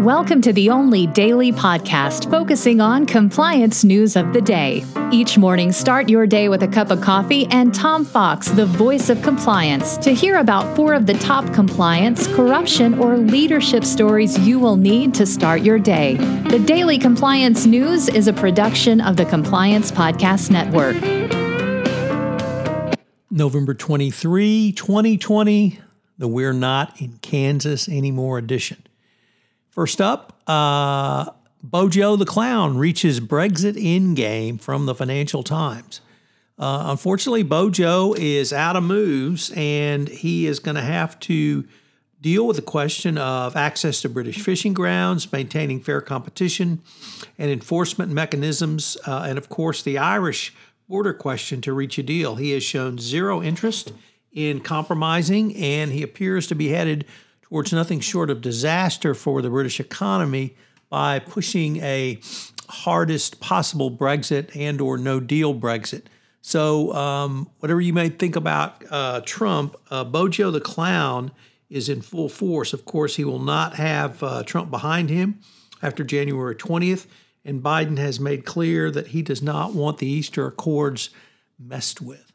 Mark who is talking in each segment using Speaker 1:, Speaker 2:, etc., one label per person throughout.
Speaker 1: Welcome to the only daily podcast focusing on compliance news of the day. Each morning, start your day with a cup of coffee and Tom Fox, the voice of compliance, to hear about four of the top compliance, corruption, or leadership stories you will need to start your day. The Daily Compliance News is a production of the Compliance Podcast Network.
Speaker 2: November 23, 2020, the We're Not in Kansas Anymore edition. First up, uh, Bojo the Clown reaches Brexit endgame from the Financial Times. Uh, unfortunately, Bojo is out of moves and he is going to have to deal with the question of access to British fishing grounds, maintaining fair competition and enforcement mechanisms, uh, and of course, the Irish border question to reach a deal. He has shown zero interest in compromising and he appears to be headed towards nothing short of disaster for the British economy by pushing a hardest possible Brexit and or no deal Brexit. So um, whatever you may think about uh, Trump, uh, Bojo the clown is in full force. Of course, he will not have uh, Trump behind him after January 20th, and Biden has made clear that he does not want the Easter Accords messed with.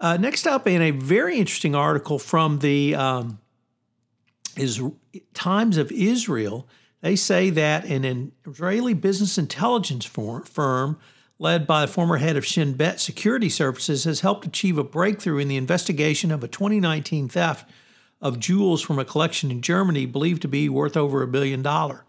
Speaker 2: Uh, next up, in a very interesting article from the um, is Times of Israel, they say that an Israeli business intelligence firm led by the former head of Shin Bet Security Services has helped achieve a breakthrough in the investigation of a 2019 theft of jewels from a collection in Germany believed to be worth over a billion dollar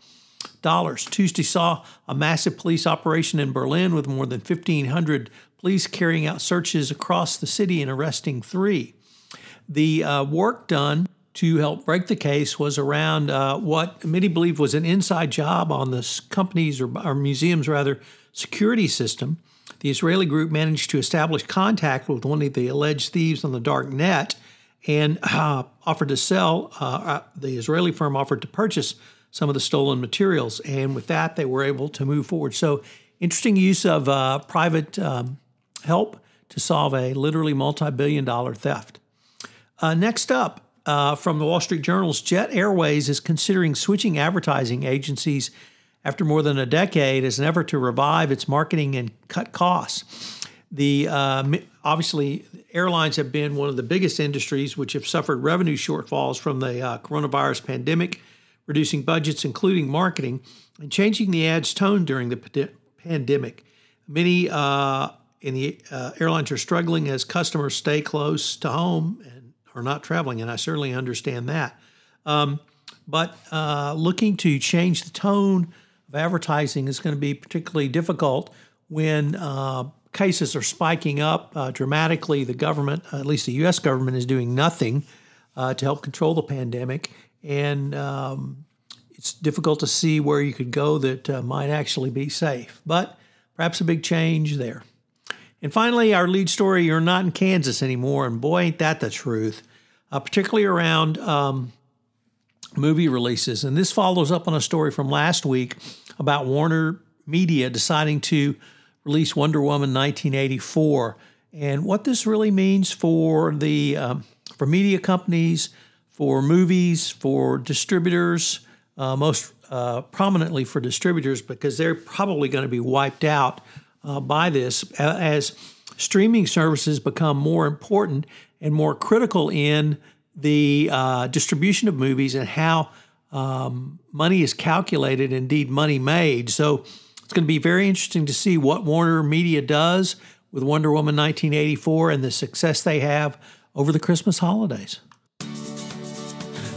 Speaker 2: dollars. Tuesday saw a massive police operation in Berlin with more than 1,500 police carrying out searches across the city and arresting three. The uh, work done to help break the case was around uh, what many believe was an inside job on the company's or, or museum's rather security system. The Israeli group managed to establish contact with one of the alleged thieves on the dark net and uh, offered to sell. Uh, uh the Israeli firm offered to purchase some of the stolen materials, and with that, they were able to move forward. So, interesting use of uh, private um, help to solve a literally multi-billion dollar theft. Uh, next up, uh, from the Wall Street Journal's Jet Airways is considering switching advertising agencies after more than a decade as an effort to revive its marketing and cut costs. The uh, obviously airlines have been one of the biggest industries which have suffered revenue shortfalls from the uh, coronavirus pandemic, reducing budgets, including marketing, and changing the ads tone during the pandemic. Many uh, in the uh, airlines are struggling as customers stay close to home are not traveling, and I certainly understand that. Um, but uh, looking to change the tone of advertising is going to be particularly difficult when uh, cases are spiking up uh, dramatically. The government, at least the U.S. government, is doing nothing uh, to help control the pandemic, and um, it's difficult to see where you could go that uh, might actually be safe. But perhaps a big change there. And finally, our lead story you're not in Kansas anymore. And boy, ain't that the truth, uh, particularly around um, movie releases. And this follows up on a story from last week about Warner Media deciding to release Wonder Woman 1984 and what this really means for the um, for media companies, for movies, for distributors, uh, most uh, prominently for distributors because they're probably going to be wiped out uh, by this as streaming services become more important and more critical in the uh, distribution of movies and how um, money is calculated, indeed, money made. So it's going to be very interesting to see what Warner Media does with Wonder Woman 1984 and the success they have over the Christmas holidays.